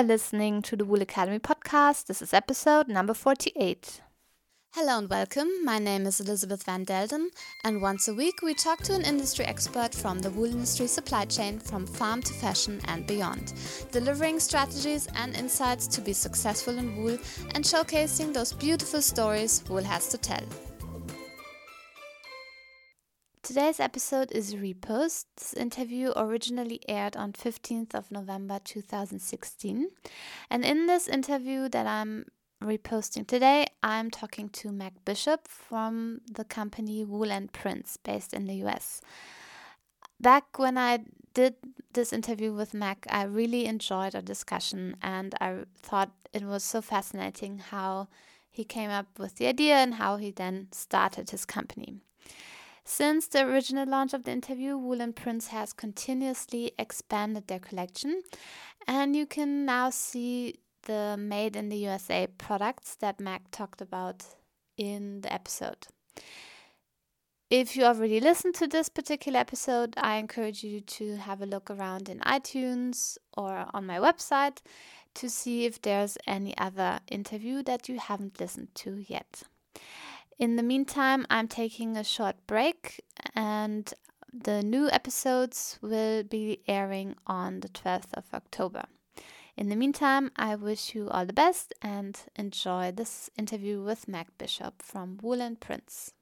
are listening to the Wool Academy podcast. This is episode number 48. Hello and welcome. My name is Elizabeth Van Delden, and once a week we talk to an industry expert from the wool industry supply chain from farm to fashion and beyond, delivering strategies and insights to be successful in wool and showcasing those beautiful stories wool has to tell. Today's episode is repost. This interview originally aired on 15th of November 2016. And in this interview that I'm reposting today, I'm talking to Mac Bishop from the company Wool and Prince based in the US. Back when I did this interview with Mac, I really enjoyed our discussion and I thought it was so fascinating how he came up with the idea and how he then started his company. Since the original launch of the interview, Wool and Prince has continuously expanded their collection, and you can now see the made in the USA products that Mac talked about in the episode. If you already listened to this particular episode, I encourage you to have a look around in iTunes or on my website to see if there's any other interview that you haven't listened to yet. In the meantime, I'm taking a short break and the new episodes will be airing on the 12th of October. In the meantime, I wish you all the best and enjoy this interview with Mac Bishop from Wool and Prince.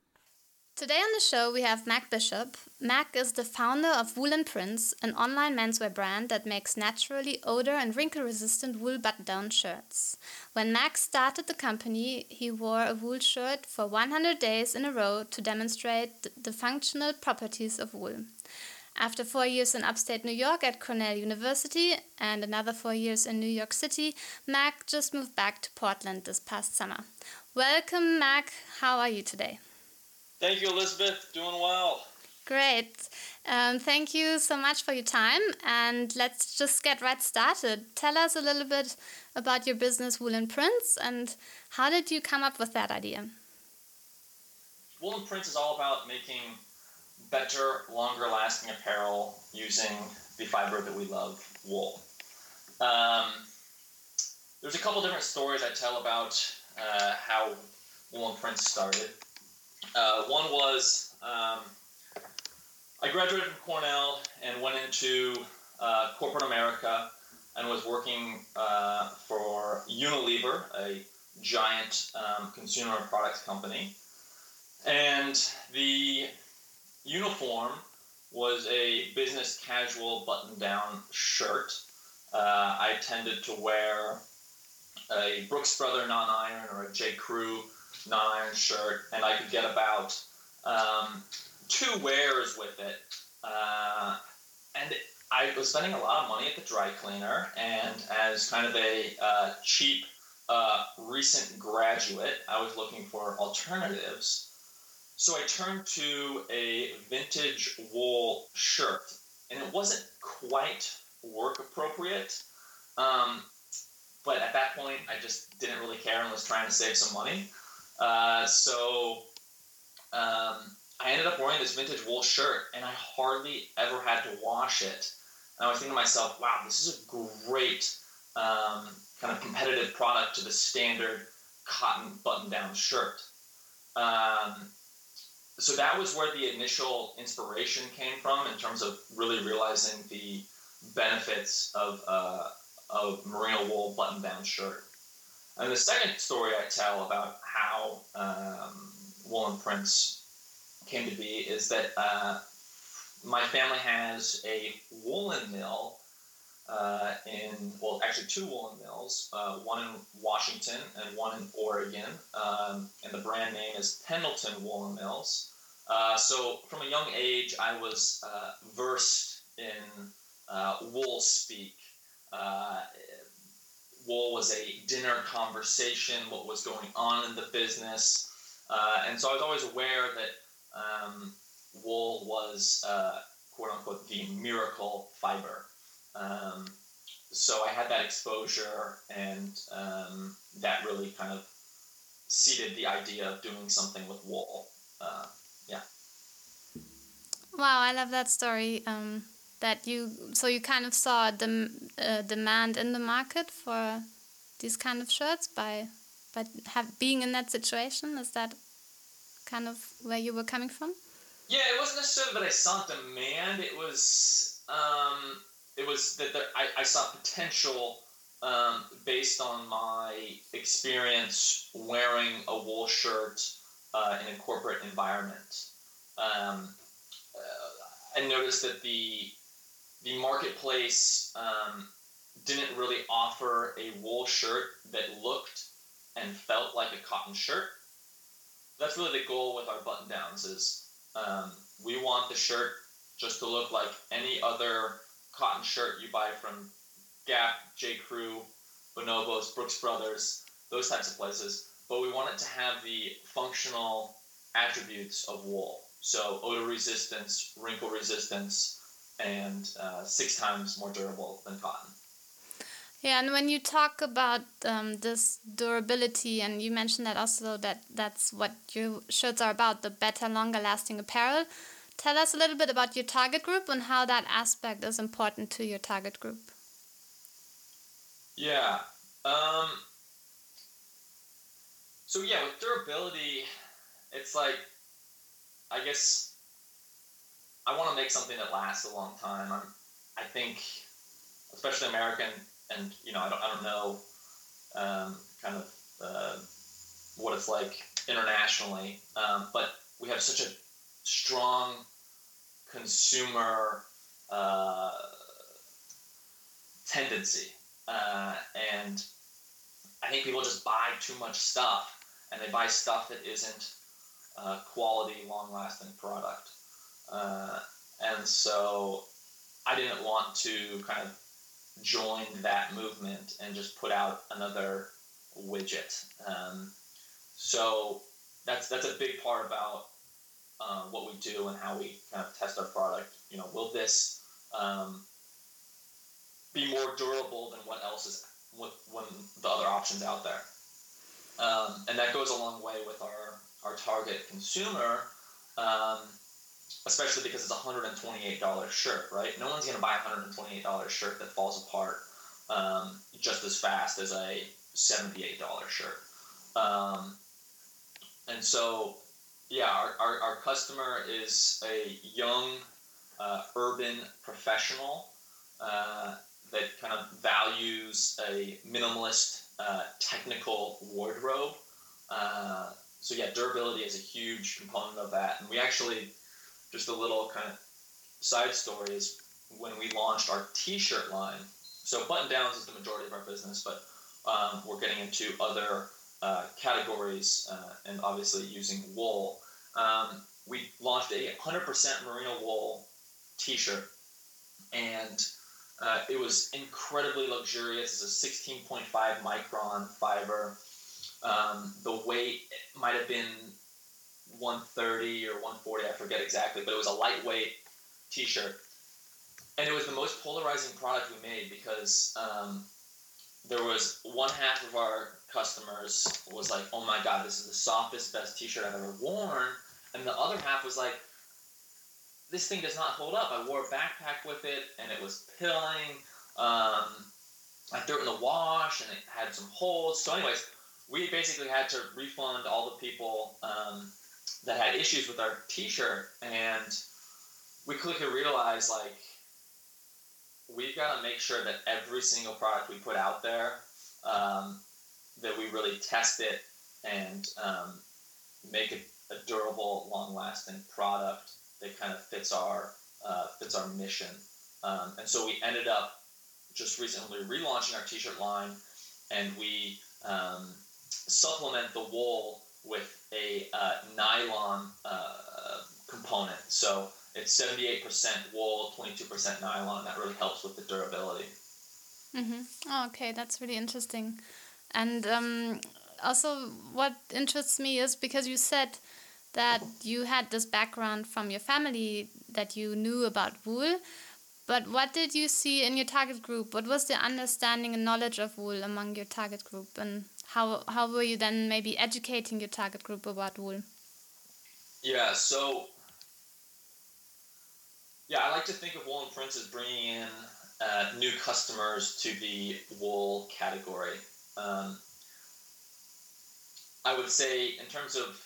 Today on the show, we have Mac Bishop. Mac is the founder of Wool and Prince, an online menswear brand that makes naturally odor and wrinkle resistant wool button down shirts. When Mac started the company, he wore a wool shirt for 100 days in a row to demonstrate the functional properties of wool. After four years in upstate New York at Cornell University and another four years in New York City, Mac just moved back to Portland this past summer. Welcome, Mac. How are you today? Thank you, Elizabeth. Doing well. Great. Um, thank you so much for your time. And let's just get right started. Tell us a little bit about your business, Wool and Prince, and how did you come up with that idea? Wool and Prince is all about making better, longer lasting apparel using the fiber that we love, wool. Um, there's a couple different stories I tell about uh, how Wool and Prince started. Uh, one was um, I graduated from Cornell and went into uh, corporate America and was working uh, for Unilever, a giant um, consumer products company. And the uniform was a business casual button down shirt. Uh, I tended to wear a Brooks Brother non iron or a J. Crew non-iron shirt, and I could get about um, two wears with it. Uh, and I was spending a lot of money at the dry cleaner, and as kind of a uh, cheap uh, recent graduate, I was looking for alternatives. So I turned to a vintage wool shirt, and it wasn't quite work appropriate. Um, but at that point, I just didn't really care and was trying to save some money. Uh, so um, I ended up wearing this vintage wool shirt, and I hardly ever had to wash it. And I was thinking to myself, wow, this is a great um, kind of competitive product to the standard cotton button-down shirt. Um, so that was where the initial inspiration came from in terms of really realizing the benefits of, uh, of merino wool button-down shirt. And the second story I tell about how um, Wool and Prince came to be is that uh, my family has a woolen mill uh, in, well, actually two woolen mills, uh, one in Washington and one in Oregon. Um, and the brand name is Pendleton Woolen Mills. Uh, so from a young age, I was uh, versed in uh, wool speak wool was a dinner conversation, what was going on in the business. Uh, and so I was always aware that um, wool was, uh, quote unquote, the miracle fiber. Um, so I had that exposure, and um, that really kind of seeded the idea of doing something with wool. Uh, yeah. Wow, I love that story. Um, that you so you kind of saw the uh, demand in the market for these kind of shirts by by have, being in that situation. Is that kind of where you were coming from? Yeah, it wasn't necessarily that I saw demand. It was um, it was that there, I, I saw potential um, based on my experience wearing a wool shirt uh, in a corporate environment. Um, uh, I noticed that the the marketplace um, didn't really offer a wool shirt that looked and felt like a cotton shirt. That's really the goal with our button downs is um, we want the shirt just to look like any other cotton shirt you buy from Gap, J. Crew, Bonobos, Brooks Brothers, those types of places. But we want it to have the functional attributes of wool. So odor resistance, wrinkle resistance, and uh, six times more durable than cotton. Yeah, and when you talk about um, this durability, and you mentioned that also that that's what your shirts are about, the better, longer lasting apparel. Tell us a little bit about your target group and how that aspect is important to your target group. Yeah. Um, so yeah, with durability, it's like, I guess, I want to make something that lasts a long time. I'm, I think, especially American, and you know, I don't, I don't know, um, kind of uh, what it's like internationally, um, but we have such a strong consumer uh, tendency, uh, and I think people just buy too much stuff, and they buy stuff that isn't uh, quality, long-lasting product, uh, and so I didn't want to kind of join that movement and just put out another widget. Um, so that's that's a big part about uh, what we do and how we kind of test our product. You know, will this um, be more durable than what else is with when the other options out there? Um, and that goes a long way with our our target consumer, um, especially because it's a hundred and twenty eight dollar shirt, right? No one's gonna buy a hundred and twenty eight dollar shirt that falls apart um, just as fast as a seventy eight dollar shirt. Um, and so yeah, our, our, our customer is a young uh, urban professional uh, that kind of values a minimalist uh, technical wardrobe. Uh, so yeah, durability is a huge component of that. And we actually, just a little kind of side story is when we launched our T-shirt line. So button downs is the majority of our business, but um, we're getting into other uh, categories uh, and obviously using wool. Um, we launched a 100% merino wool T-shirt, and uh, it was incredibly luxurious. It's a 16.5 micron fiber. Um, the weight might have been 130 or 140, I forget exactly, but it was a lightweight T-shirt, and it was the most polarizing product we made because um, there was one half of our customers was like, "Oh my god, this is the softest, best T-shirt I've ever worn," and the other half was like, "This thing does not hold up. I wore a backpack with it, and it was pilling. Um, I threw it in the wash, and it had some holes. So, anyways, we basically had to refund all the people um, that had issues with our T-shirt, and we quickly realized like." We've got to make sure that every single product we put out there um, that we really test it and um, make it a durable, long-lasting product that kind of fits our uh, fits our mission. Um, and so we ended up just recently relaunching our T-shirt line, and we um, supplement the wool with a uh, nylon uh, component. So it's 78% wool, 22% nylon. That really helps with the durability. Mm-hmm. Oh, okay, that's really interesting. And um, also, what interests me is because you said that you had this background from your family that you knew about wool. But what did you see in your target group? What was the understanding and knowledge of wool among your target group? And how, how were you then maybe educating your target group about wool? Yeah, so Yeah, I like to think of Wool & Prince as bringing in uh, new customers to the wool category. Um, I would say, in terms of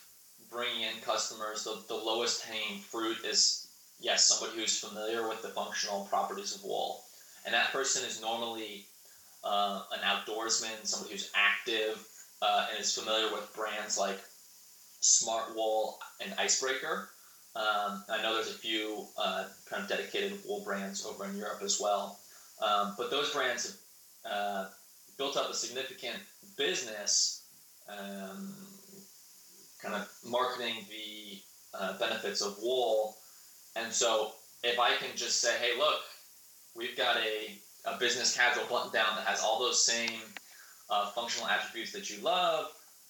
bringing in customers, the, the lowest hanging fruit is yes, somebody who's familiar with the functional properties of wool. And that person is normally uh, an outdoorsman, somebody who's active uh, and is familiar with brands like Smartwool and Icebreaker. Um, I know there's a few uh, kind of dedicated wool brands over in Europe as well. Um, but those brands have uh, built up a significant business um, kind of marketing the uh, benefits of wool. And so if I can just say, hey, look, we've got a, a business casual button down that has all those same uh, functional attributes that you love,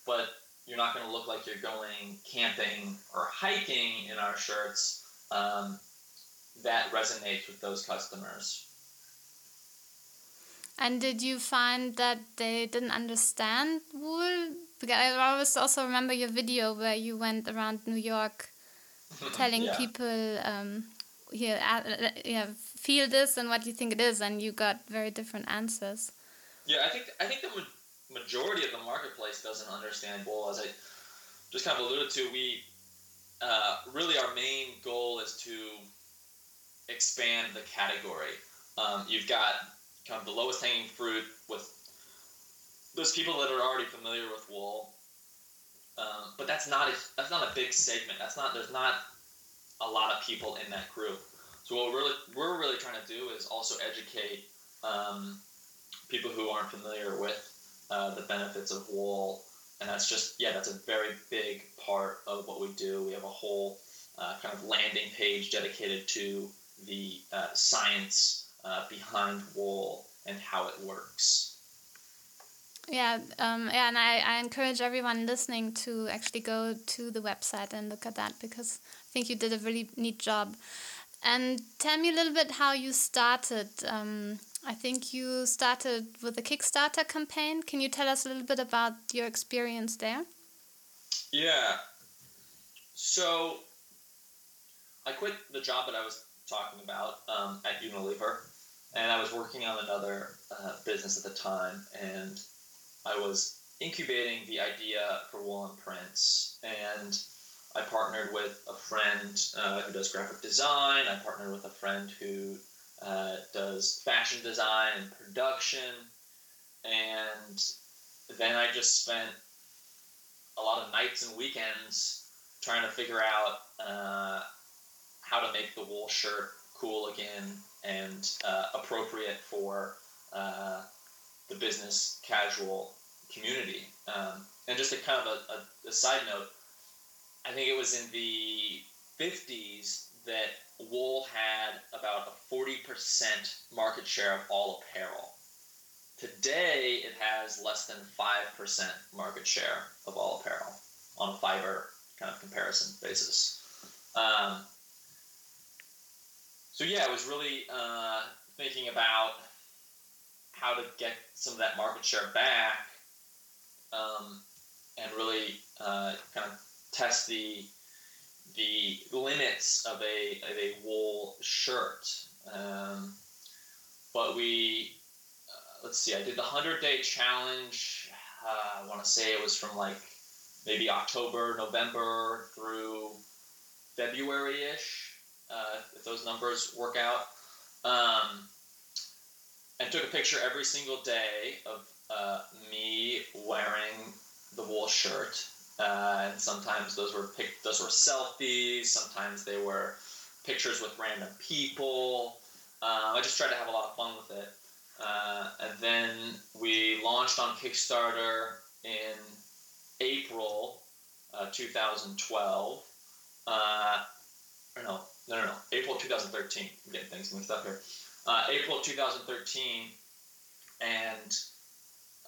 but you're not going to look like you're going camping or hiking in our shirts. Um, that resonates with those customers. And did you find that they didn't understand wool? Because I always also remember your video where you went around New York telling yeah. people um, here, uh, yeah, feel this and what you think it is, and you got very different answers. Yeah, I think I think the majority of the marketplace doesn't understand wool. As I just kind of alluded to, we uh, really our main goal is to expand the category. Um, you've got kind of the lowest hanging fruit with those people that are already familiar with wool. Um, but that's not a, that's not a big segment. That's not there's not a lot of people in that group. So what we're really we're really trying to do is also educate um, people who aren't familiar with uh, the benefits of wool, and that's just yeah, that's a very big part of what we do. We have a whole uh, kind of landing page dedicated to the uh, science uh, behind wool and how it works. Yeah, um, yeah, and I, I encourage everyone listening to actually go to the website and look at that because I think you did a really neat job. And tell me a little bit how you started. Um, I think you started with a Kickstarter campaign. Can you tell us a little bit about your experience there? Yeah. So I quit the job that I was talking about um, at Unilever and I was working on another uh, business at the time, and I was incubating the idea for Wool and Prince, and I partnered with a friend uh, who does graphic design. I partnered with a friend who uh, does fashion design and production, and then I just spent a lot of nights and weekends trying to figure out uh, how to make the wool shirt cool again and uh, appropriate for uh, the business casual community. Um, and just a kind of a, a, a, side note, I think it was in the 50s that wool had about a 40% market share of all apparel. Today, it has less than 5% market share of all apparel on a fiber kind of comparison basis. Um, so yeah, I was really uh, thinking about how to get some of that market share back, um, and really uh, kind of test the the limits of a of a wool shirt. Um, but we uh, let's see, I did the hundred day challenge. Uh, I want to say it was from like maybe October, November through February ish uh, if those numbers work out. Um, and took a picture every single day of uh, me wearing the wool shirt. Uh, and sometimes those were pic- those were selfies. Sometimes they were pictures with random people. Uh, I just tried to have a lot of fun with it. Uh, and then we launched on Kickstarter in April uh, 2012. Uh, or no, no, no, no. April 2013. I'm getting things mixed up here. Uh, April 2013, and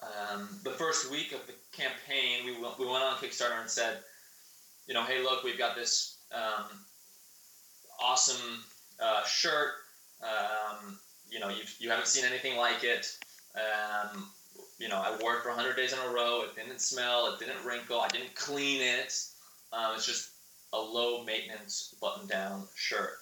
um, the first week of the campaign, we went, we went on Kickstarter and said, you know, hey, look, we've got this um, awesome uh, shirt. Um, you know, you've, you haven't seen anything like it. Um, you know, I wore it for 100 days in a row. It didn't smell. It didn't wrinkle. I didn't clean it. Um, it's just a low maintenance button down shirt.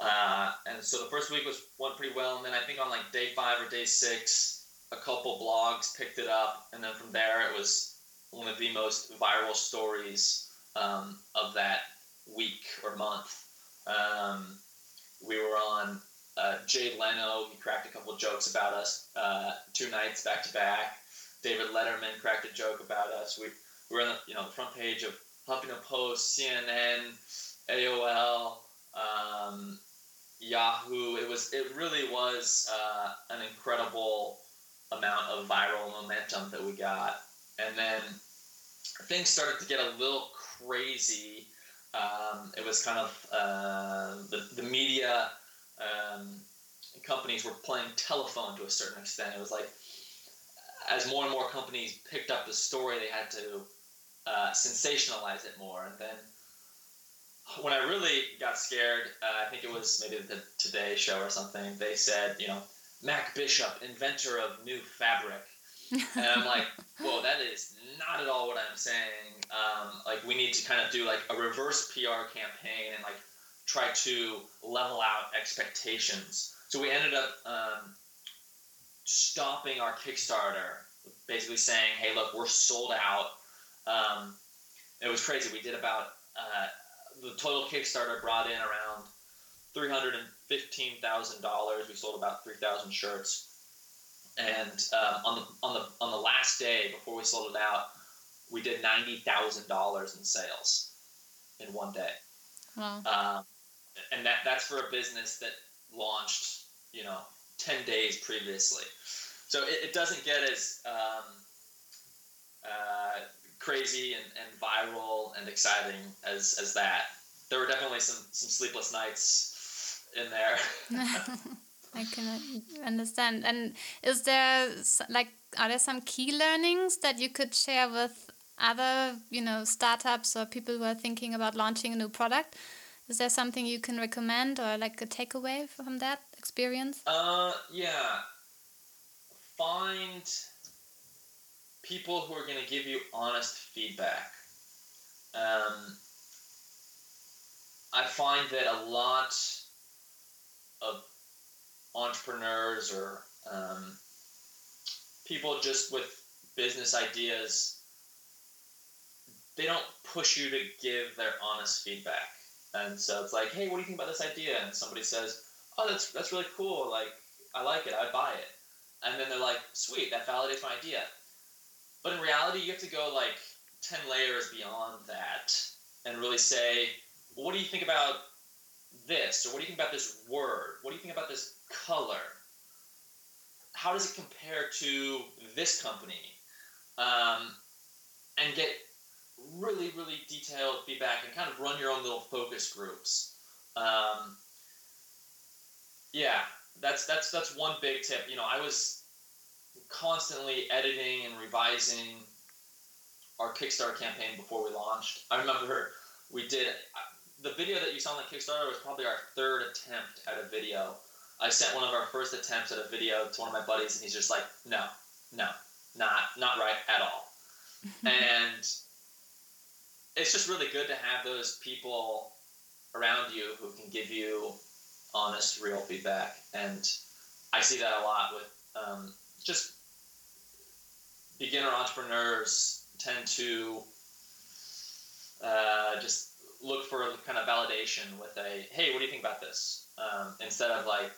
Uh, and so the first week was went pretty well, and then I think on like day five or day six, a couple blogs picked it up, and then from there it was one of the most viral stories um, of that week or month. Um, we were on uh, Jay Leno. He cracked a couple jokes about us uh, two nights back to back. David Letterman cracked a joke about us. We, we were on the you know the front page of Huffington Post, CNN, AOL, um, Yahoo. It was it really was uh, an incredible amount of viral momentum that we got, and then things started to get a little crazy. Um, it was kind of uh, the the media um, companies were playing telephone to a certain extent. It was like as more and more companies picked up the story, they had to uh, sensationalize it more. And then when I really got scared, uh, I think it was maybe the Today Show or something. They said, you know, Mac Bishop, inventor of new fabric. and I'm like, whoa, that is not at all what I'm saying. Um, like, we need to kind of do like a reverse PR campaign and like try to level out expectations. So we ended up um, stopping our Kickstarter, basically saying, "Hey, look, we're sold out." Um, it was crazy. We did about uh, the total Kickstarter brought in around three hundred and fifteen thousand dollars. We sold about three thousand shirts, and um, on the on the on the last day before we sold it out, we did ninety thousand dollars in sales in one day. Wow. Um, and that that's for a business that launched, you know, ten days previously. So it, it doesn't get as um, uh, crazy and, and viral and exciting as, as that. There were definitely some, some sleepless nights in there. I can understand. And is there like are there some key learnings that you could share with other you know startups or people who are thinking about launching a new product? Is there something you can recommend or like a takeaway from that experience? Uh, yeah. Find people who are going to give you honest feedback. Um, I find that a lot of entrepreneurs or um, people just with business ideas, they don't push you to give their honest feedback. And so it's like, hey, what do you think about this idea? And somebody says, oh, that's that's really cool. Like, I like it. I'd buy it. And then they're like, sweet, that validates my idea. But in reality, you have to go like ten layers beyond that and really say, well, what do you think about this? Or what do you think about this word? What do you think about this color? How does it compare to this company? Um, and get really, really detailed feedback and kind of run your own little focus groups. Um, yeah, that's that's that's one big tip. You know, I was constantly editing and revising our Kickstarter campaign before we launched. I remember we did the video that you saw on the Kickstarter was probably our third attempt at a video. I sent one of our first attempts at a video to one of my buddies, and he's just like, "No, no, not not right at all." and it's just really good to have those people around you who can give you honest, real feedback. And I see that a lot with um, just beginner entrepreneurs tend to uh, just look for kind of validation with a, hey, what do you think about this? Um, instead of like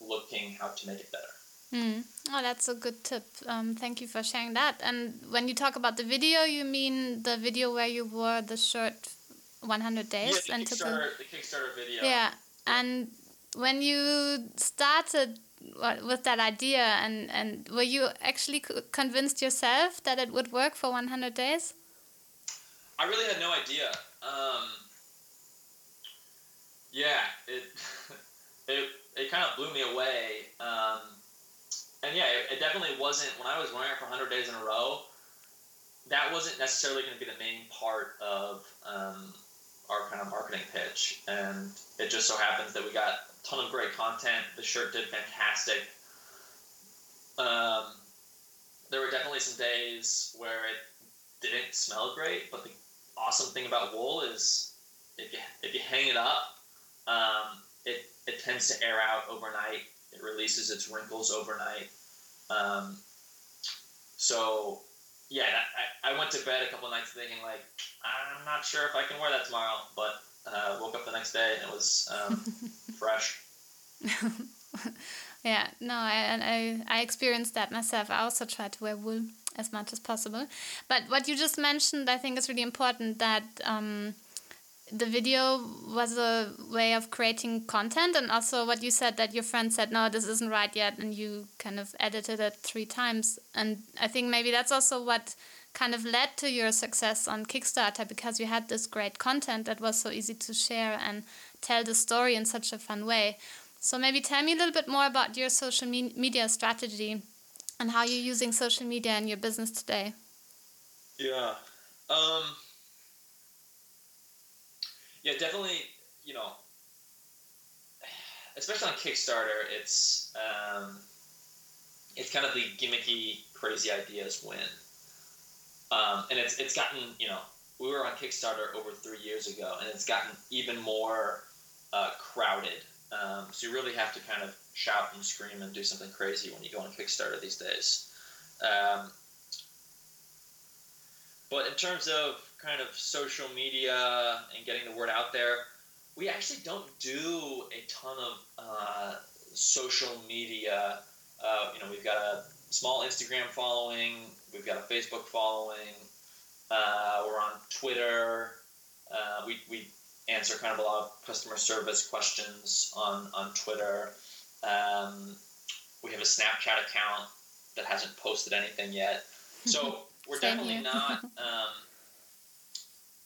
looking how to make it better. Mm. Oh, that's a good tip. Um, thank you for sharing that. And when you talk about the video, you mean the video where you wore the shirt 100 days yeah, and took a, the Kickstarter video. Yeah, and when you started with that idea, and and were you actually convinced yourself that it would work for 100 days? I really had no idea. Um, yeah, it it it kind of blew me away. Um, and yeah, it, it, definitely wasn't when I was wearing it for 100 days in a row. That wasn't necessarily going to be the main part of um, our kind of marketing pitch, and it just so happens that we got ton of great content. The shirt did fantastic. Um, there were definitely some days where it didn't smell great, but the awesome thing about wool is if you if you hang it up, um, it it tends to air out overnight. It releases its wrinkles overnight. Um, so yeah, I, I went to bed a couple nights thinking like I'm not sure if I can wear that tomorrow, but uh, woke up the next day and it was um, fresh. yeah, no, I, I I experienced that myself. I also try to wear wool as much as possible. But what you just mentioned, I think, is really important. That um, the video was a way of creating content, and also what you said that your friend said, "No, this isn't right yet," and you kind of edited it three times. And I think maybe that's also what kind of led to your success on Kickstarter because you had this great content that was so easy to share and tell the story in such a fun way. So maybe tell me a little bit more about your social me media strategy and how you're using social media in your business today. Yeah. Um, yeah, definitely, you know, especially on Kickstarter, it's um, it's kind of the gimmicky, crazy ideas win. Um, and it's it's gotten you know we were on Kickstarter over three years ago, and it's gotten even more uh, crowded. Um, so you really have to kind of shout and scream and do something crazy when you go on Kickstarter these days. Um, but in terms of kind of social media and getting the word out there, we actually don't do a ton of uh, social media. Uh, you know, we've got a small Instagram following, we've got a Facebook following, uh, we're on Twitter. Uh, we, we answer kind of a lot of customer service questions on, on Twitter. Um, we have a Snapchat account that hasn't posted anything yet. So we're definitely not um,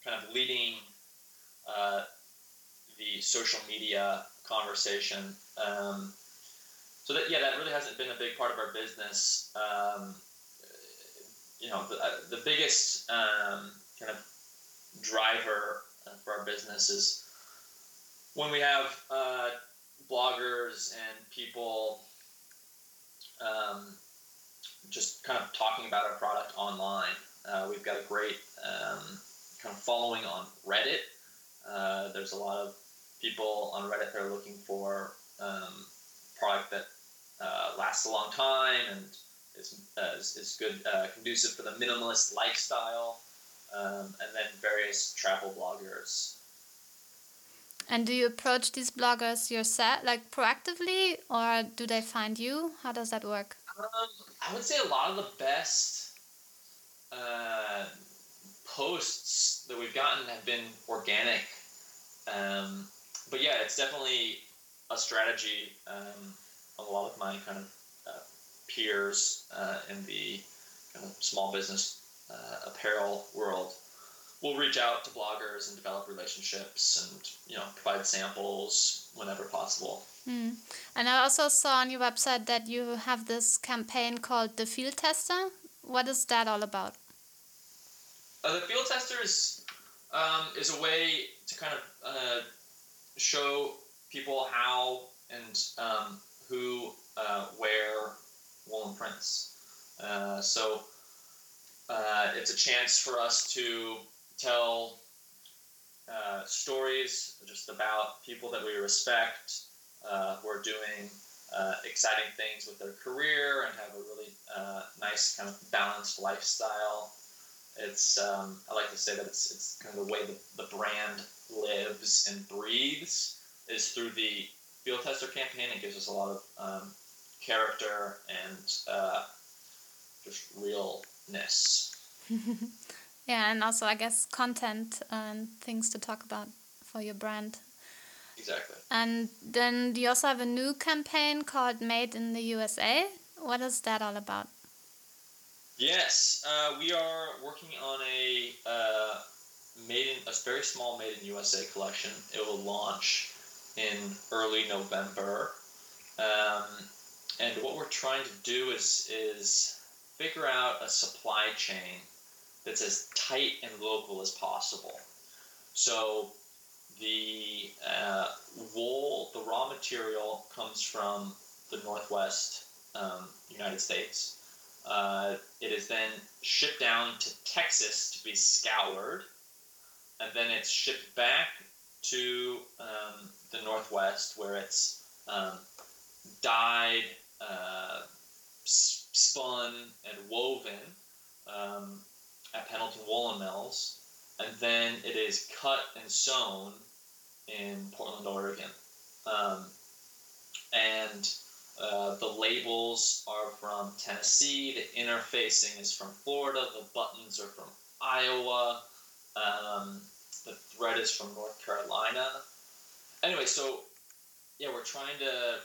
kind of leading uh, the social media conversation. Um, so that yeah, that really hasn't been a big part of our business. Um, you know, the, uh, the biggest um, kind of driver for our business is when we have uh, bloggers and people um, just kind of talking about our product online. Uh, we've got a great um, kind of following on Reddit. Uh, there's a lot of people on Reddit that are looking for um, product that uh, lasts a long time and is, uh, is, is, good, uh, conducive for the minimalist lifestyle, um, and then various travel bloggers. And do you approach these bloggers yourself, like proactively, or do they find you? How does that work? Um, I would say a lot of the best uh, posts that we've gotten have been organic. Um, but yeah, it's definitely a strategy. Um, a lot of my kind of peers uh, in the kind of small business uh, apparel world will reach out to bloggers and develop relationships and you know provide samples whenever possible. Mm. And I also saw on your website that you have this campaign called the Field Tester. What is that all about? Uh, the Field Tester is um, is a way to kind of uh, show people how and um, who uh, Wool and Prince. Uh, so uh, it's a chance for us to tell uh, stories just about people that we respect uh, who are doing uh, exciting things with their career and have a really uh, nice kind of balanced lifestyle. It's um, I like to say that it's it's kind of the way the, the brand lives and breathes is through the field tester campaign. It gives us a lot of um, character and uh, just realness. yeah, and also I guess content and things to talk about for your brand. Exactly. And then you also have a new campaign called Made in the USA. What is that all about? Yes, uh, we are working on a uh, made in a very small Made in USA collection. It will launch in early November, um, and what we're trying to do is is figure out a supply chain that's as tight and local as possible. So the uh, wool, the raw material, comes from the Northwest um, United States. Uh, it is then shipped down to Texas to be scoured, and then it's shipped back to um, the Northwest where it's um, dyed, uh, spun, and woven um, at Pendleton Woolen Mills, and then it is cut and sewn in Portland, Oregon. Um, and uh, the labels are from Tennessee. The interfacing is from Florida. The buttons are from Iowa. Um, the thread is from North Carolina. Anyway, so yeah, we're trying to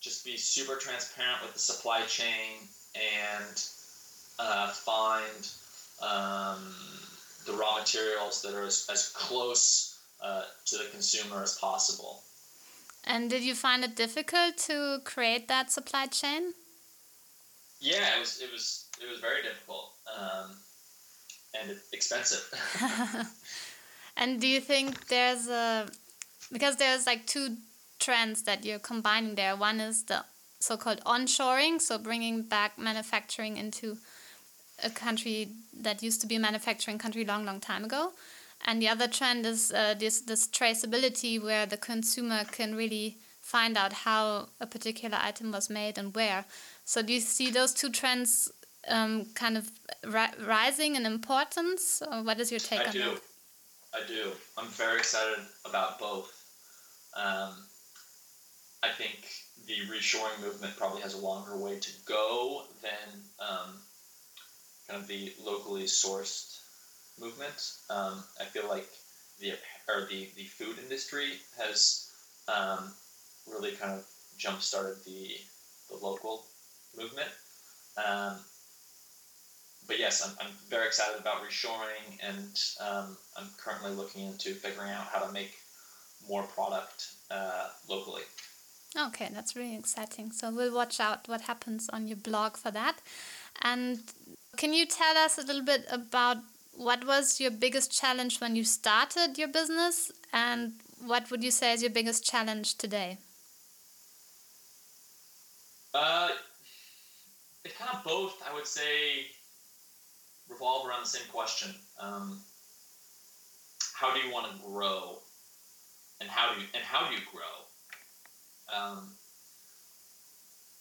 just be super transparent with the supply chain and uh, find um, the raw materials that are as, as close uh, to the consumer as possible. And did you find it difficult to create that supply chain? Yeah, it was. It was. It was very difficult um, and expensive. and do you think there's a because there's like two trends that you're combining there. One is the so-called onshoring, so bringing back manufacturing into a country that used to be a manufacturing country long, long time ago. And the other trend is uh, this this traceability, where the consumer can really find out how a particular item was made and where. So do you see those two trends um, kind of ri rising in importance? Or what is your take I on do. that? I do. I'm very excited about both. Um, I think the reshoring movement probably has a longer way to go than um, kind of the locally sourced movement. Um, I feel like the or the, the food industry has um, really kind of jump started the the local movement. Um, but yes, I'm, I'm very excited about reshoring, and um, I'm currently looking into figuring out how to make more product uh, locally. Okay, that's really exciting. So we'll watch out what happens on your blog for that. And can you tell us a little bit about what was your biggest challenge when you started your business and what would you say is your biggest challenge today? Uh, it's kind of both. I would say revolve around the same question. Um, how do you want to grow, and how do you and how do you grow? Um,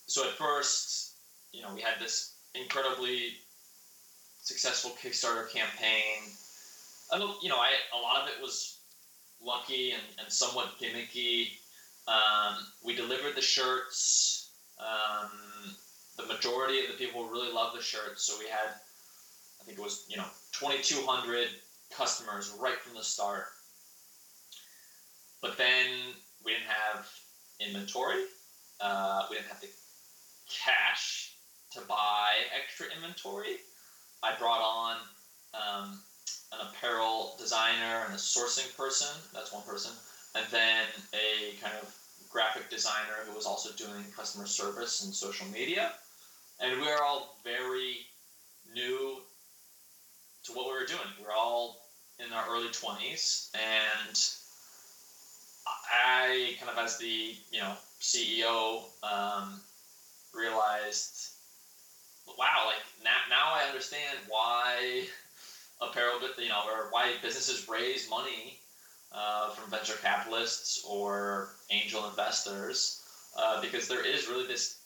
so at first, you know, we had this incredibly successful Kickstarter campaign. I don't, you know, I a lot of it was lucky and, and somewhat gimmicky. Um, we delivered the shirts. Um, the majority of the people really loved the shirts, so we had, I think it was, you know, 2,200 customers right from the start. But then we didn't have inventory. Uh, we didn't have the cash to buy extra inventory. I brought on um, an apparel designer and a sourcing person. That's one person, and then a kind of graphic designer who was also doing customer service and social media. And we were all very new to what we were doing. We were all in our early 20s, and I kind of, as the you know CEO, um, realized wow, like now, now I understand why apparel, you know, or why businesses raise money uh, from venture capitalists or angel investors, uh, because there is really this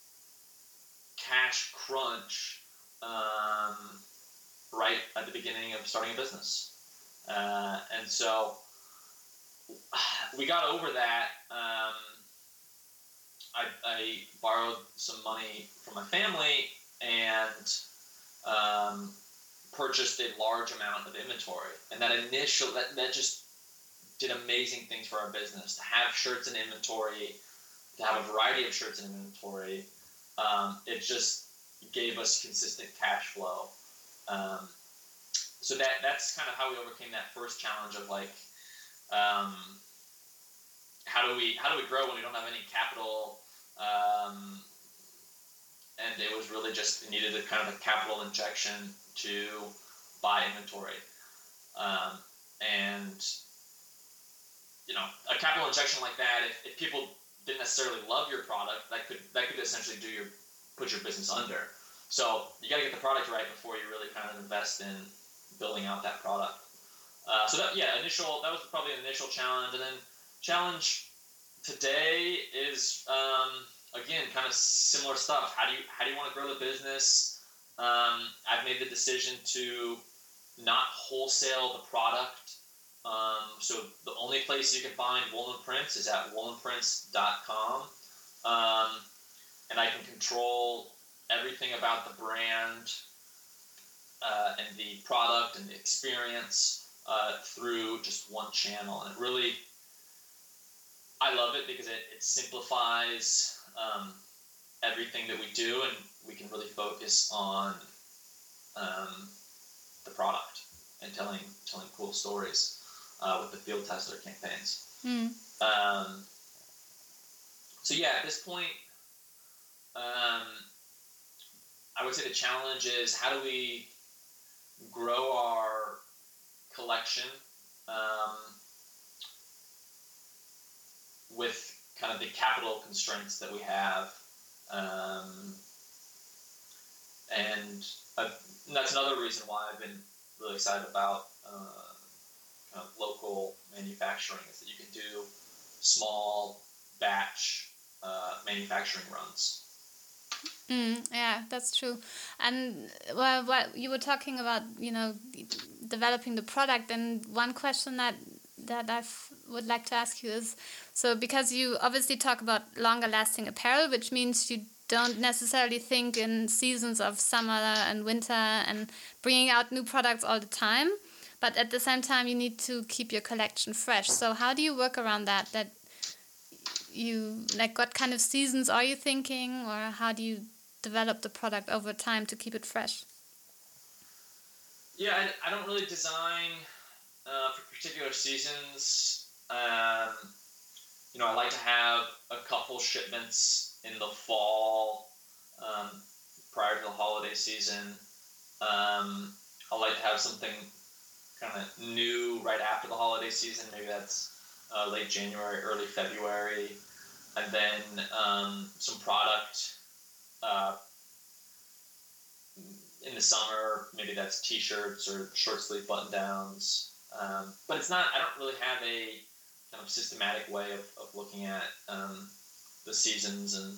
cash crunch um, right at the beginning of starting a business. Uh, and so we got over that. Um, I, I borrowed some money from my family and um, purchased a large amount of inventory. And that initial that, that just did amazing things for our business. To have shirts in inventory, to have a variety of shirts in inventory, um, it just gave us consistent cash flow. Um, so that that's kind of how we overcame that first challenge of like, um, how do we how do we grow when we don't have any capital? Um, and it was really just needed a kind of a capital injection to buy inventory. Um, and you know, a capital injection like that, if, if people didn't necessarily love your product, that could that could essentially do your put your business under. So you got to get the product right before you really kind of invest in building out that product. Uh, so that yeah, initial that was probably an initial challenge, and then challenge today is um, again kind of similar stuff. How do you how do you want to grow the business? Um, I've made the decision to not wholesale the product. Um, so the only place you can find Wool and Prince is at woolandprince.com. Um, and I can control everything about the brand uh, and the product and the experience uh, through just one channel. And it really, I love it because it, it simplifies um, everything that we do and we can really focus on um, the product and telling telling cool stories uh, with the field tester campaigns. Mm. Um, so yeah, at this point, um, I would say the challenge is how do we grow our collection um, with kind of the capital constraints that we have. Um, and, and that's another reason why I've been really excited about uh, kind of local manufacturing is that you can do small batch uh, manufacturing runs. Mm, yeah, that's true. And well, what you were talking about, you know, developing the product, and one question that that I would like to ask you is, so because you obviously talk about longer lasting apparel, which means you don't necessarily think in seasons of summer and winter and bringing out new products all the time, but at the same time you need to keep your collection fresh. So how do you work around that? That you like what kind of seasons are you thinking, or how do you develop the product over time to keep it fresh? Yeah, I, I don't really design uh, for particular seasons. Um, you know, I like to have a couple shipments in the fall um, prior to the holiday season. Um, I like to have something kind of new right after the holiday season. Maybe that's uh, late January, early February, and then um, some product uh, in the summer. Maybe that's t-shirts or short sleeve button downs. Um, but it's not. I don't really have a kind of systematic way of, of looking at um, the seasons and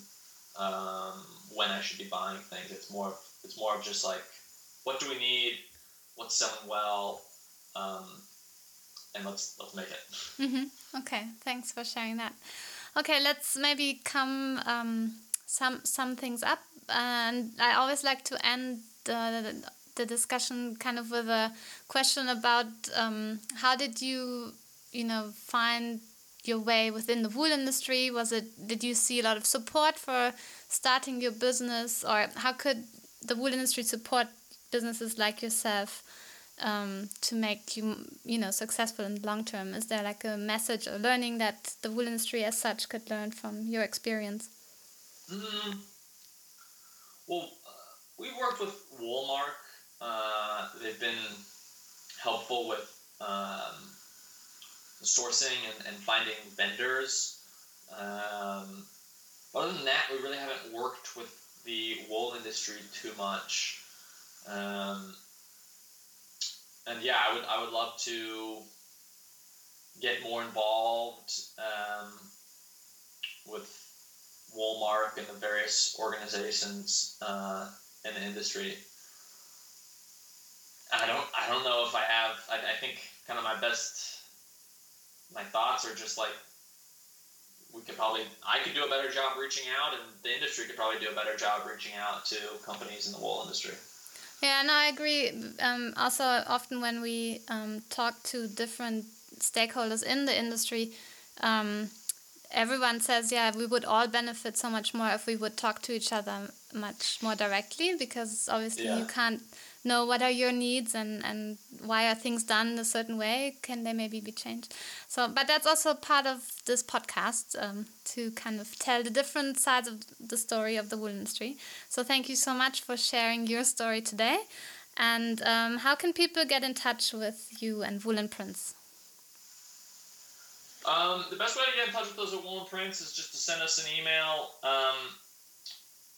um, when I should be buying things. It's more. Of, it's more of just like, what do we need? What's selling well? And let's let's make it. Mm-hmm. Okay, thanks for sharing that. Okay, let's maybe come um, some some things up, and I always like to end the the discussion kind of with a question about um, how did you you know find your way within the wool industry was it did you see a lot of support for starting your business or how could the wool industry support businesses like yourself um, to make you you know successful in the long term? Is there like a message or learning that the wool industry as such could learn from your experience? Mm, well uh, we've worked with Woolmark. uh, they've been helpful with um, sourcing and, and finding vendors. Um, other than that we really haven't worked with the wool industry too much. Um, and yeah, I would I would love to get more involved um, with Woolmark and the various organizations uh, in the industry. I don't I don't know if I have I, I think kind of my best my thoughts are just like we could probably I could do a better job reaching out and the industry could probably do a better job reaching out to companies in the wool industry. Yeah, no, I agree. Um, also, often when we um, talk to different stakeholders in the industry, um, everyone says, yeah, we would all benefit so much more if we would talk to each other much more directly because obviously yeah. you can't know what are your needs and, and why are things done a certain way? Can they maybe be changed? So but that's also part of this podcast um, to kind of tell the different sides of the story of the wool industry. So thank you so much for sharing your story today. And um, how can people get in touch with you and Wool and Prince? Um, the best way to get in touch with us at Wool and Prince is just to send us an email. Um,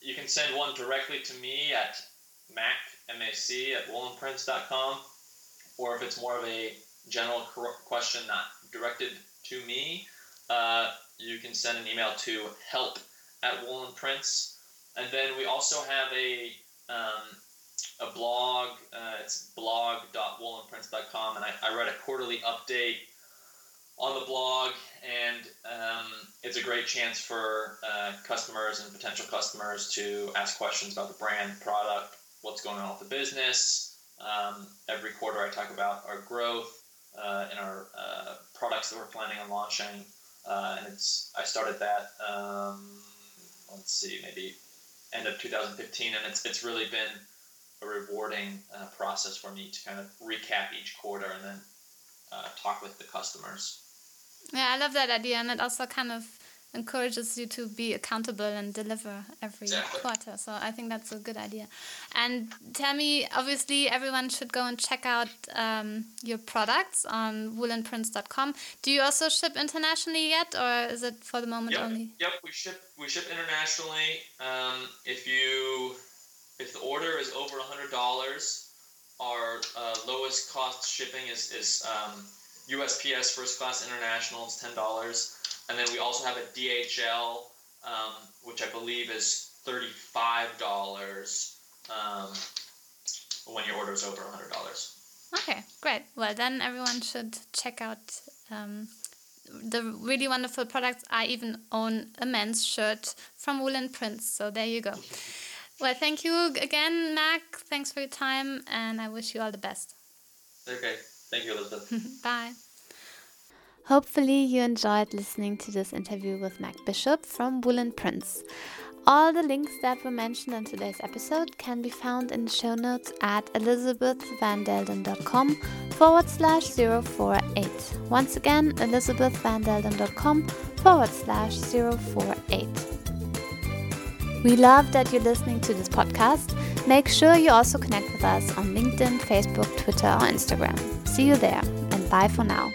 you can send one directly to me at mac, M-A-C, at woolandprince.com. Or if it's more of a general question not directed to me, uh, you can send an email to help at Wool and Prince. And then we also have a um, a blog. Uh, it's blog.woolandprince.com, and I, I write a quarterly update on the blog, and um, it's a great chance for uh, customers and potential customers to ask questions about the brand, product, what's going on with the business. Um, every quarter, I talk about our growth uh, and our uh, products that we're planning on launching, uh, and it's I started that. Um, let's see, maybe end of 2015, and it's it's really been a rewarding uh, process for me to kind of recap each quarter and then uh, talk with the customers. Yeah, I love that idea, and it also kind of encourages you to be accountable and deliver every exactly. quarter. So I think that's a good idea. And tell me, obviously, everyone should go and check out um, your products on woolandprince.com. Do you also ship internationally yet, or is it for the moment yep. only? Yep, we ship we ship internationally. Um, if you if the order is over hundred dollars, our uh, lowest cost shipping is is um, USPS First Class International is ten dollars, and then we also have a DHL, um, which I believe is thirty-five dollars um, when your order is over hundred dollars. Okay, great. Well, then everyone should check out um, the really wonderful products. I even own a men's shirt from Wool and Prince, so there you go. Well, thank you again, Mac. Thanks for your time, and I wish you all the best. Okay. Thank you, Elizabeth. Bye. Hopefully, you enjoyed listening to this interview with Mac Bishop from Wool and Prince. All the links that were mentioned in today's episode can be found in the show notes at elizabethvandelden.com forward slash 048. Once again, elizabethvandelden.com forward slash 048. We love that you're listening to this podcast. Make sure you also connect with us on LinkedIn, Facebook, Twitter, or Instagram. See you there, and bye for now.